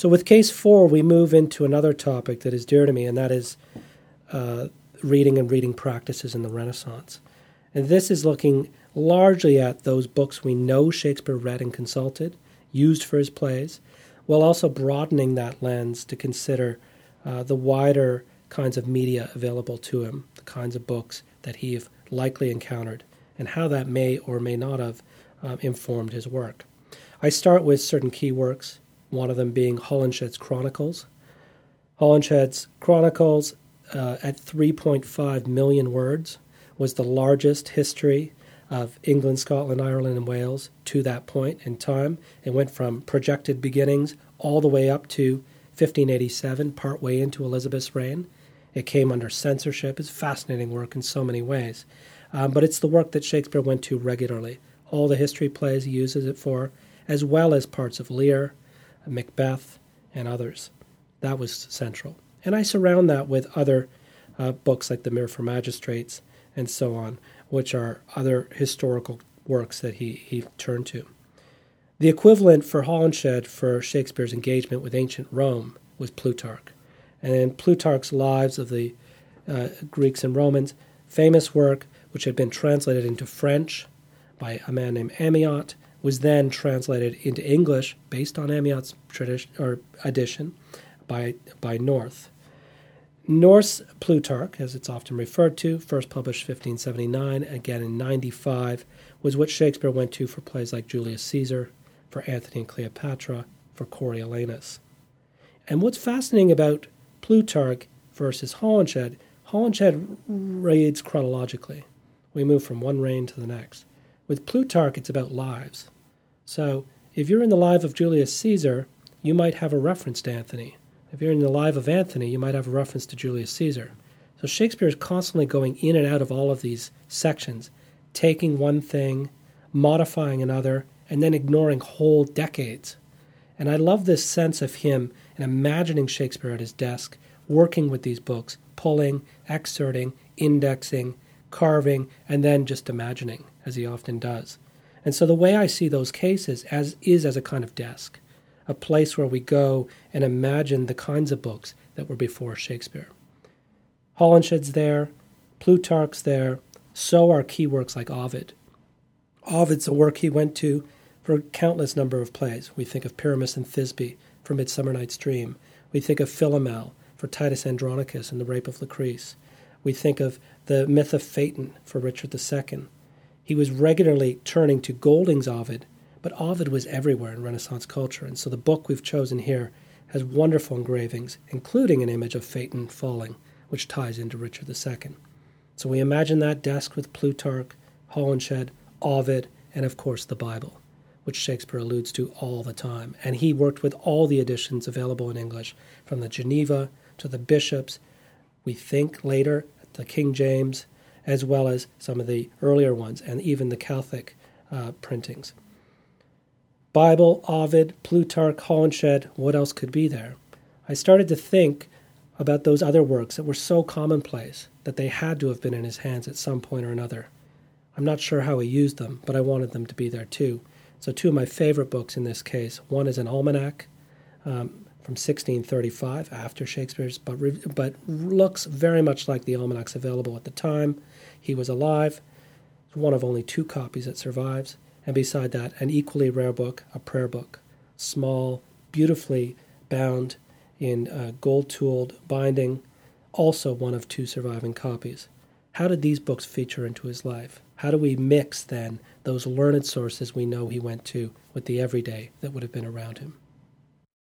So, with case four, we move into another topic that is dear to me, and that is uh, reading and reading practices in the Renaissance. And this is looking largely at those books we know Shakespeare read and consulted, used for his plays, while also broadening that lens to consider uh, the wider kinds of media available to him, the kinds of books that he likely encountered, and how that may or may not have um, informed his work. I start with certain key works one of them being Holinshed's Chronicles. Holinshed's Chronicles, uh, at 3.5 million words, was the largest history of England, Scotland, Ireland, and Wales to that point in time. It went from projected beginnings all the way up to 1587, partway into Elizabeth's reign. It came under censorship. It's fascinating work in so many ways. Um, but it's the work that Shakespeare went to regularly. All the history plays he uses it for, as well as parts of Lear, Macbeth, and others. That was central. And I surround that with other uh, books like The Mirror for Magistrates and so on, which are other historical works that he, he turned to. The equivalent for Holinshed for Shakespeare's engagement with ancient Rome was Plutarch. And in Plutarch's Lives of the uh, Greeks and Romans, famous work which had been translated into French by a man named Amyot was then translated into English based on Amyot's tradition or edition by by North. North's Plutarch, as it's often referred to, first published 1579, again in 95, was what Shakespeare went to for plays like Julius Caesar, for Antony and Cleopatra, for Coriolanus. And what's fascinating about Plutarch versus Holinshed, Holinshed reads chronologically. We move from one reign to the next. With Plutarch, it's about lives. So if you're in the life of Julius Caesar, you might have a reference to Anthony. If you're in the life of Anthony, you might have a reference to Julius Caesar. So Shakespeare is constantly going in and out of all of these sections, taking one thing, modifying another, and then ignoring whole decades. And I love this sense of him and imagining Shakespeare at his desk, working with these books, pulling, excerpting, indexing, carving, and then just imagining, as he often does. And so the way I see those cases as is as a kind of desk, a place where we go and imagine the kinds of books that were before Shakespeare. Holinshed's there, Plutarch's there, so are key works like Ovid. Ovid's a work he went to for countless number of plays. We think of Pyramus and Thisbe for Midsummer Night's Dream. We think of Philomel for Titus Andronicus and the Rape of Lucrece. We think of the myth of Phaeton for Richard II. He was regularly turning to Golding's Ovid, but Ovid was everywhere in Renaissance culture, and so the book we've chosen here has wonderful engravings, including an image of Phaeton falling, which ties into Richard II. So we imagine that desk with Plutarch, Holinshed, Ovid, and of course the Bible, which Shakespeare alludes to all the time. And he worked with all the editions available in English, from the Geneva to the bishops. We think later the King James, as well as some of the earlier ones, and even the Catholic uh, printings. Bible, Ovid, Plutarch, Holinshed, what else could be there? I started to think about those other works that were so commonplace that they had to have been in his hands at some point or another. I'm not sure how he used them, but I wanted them to be there too. So, two of my favorite books in this case one is an almanac, um, from 1635 after Shakespeare's, but, but looks very much like the almanacs available at the time. He was alive. It's one of only two copies that survives. And beside that, an equally rare book, a prayer book, small, beautifully bound in uh, gold tooled binding, also one of two surviving copies. How did these books feature into his life? How do we mix then those learned sources we know he went to with the everyday that would have been around him?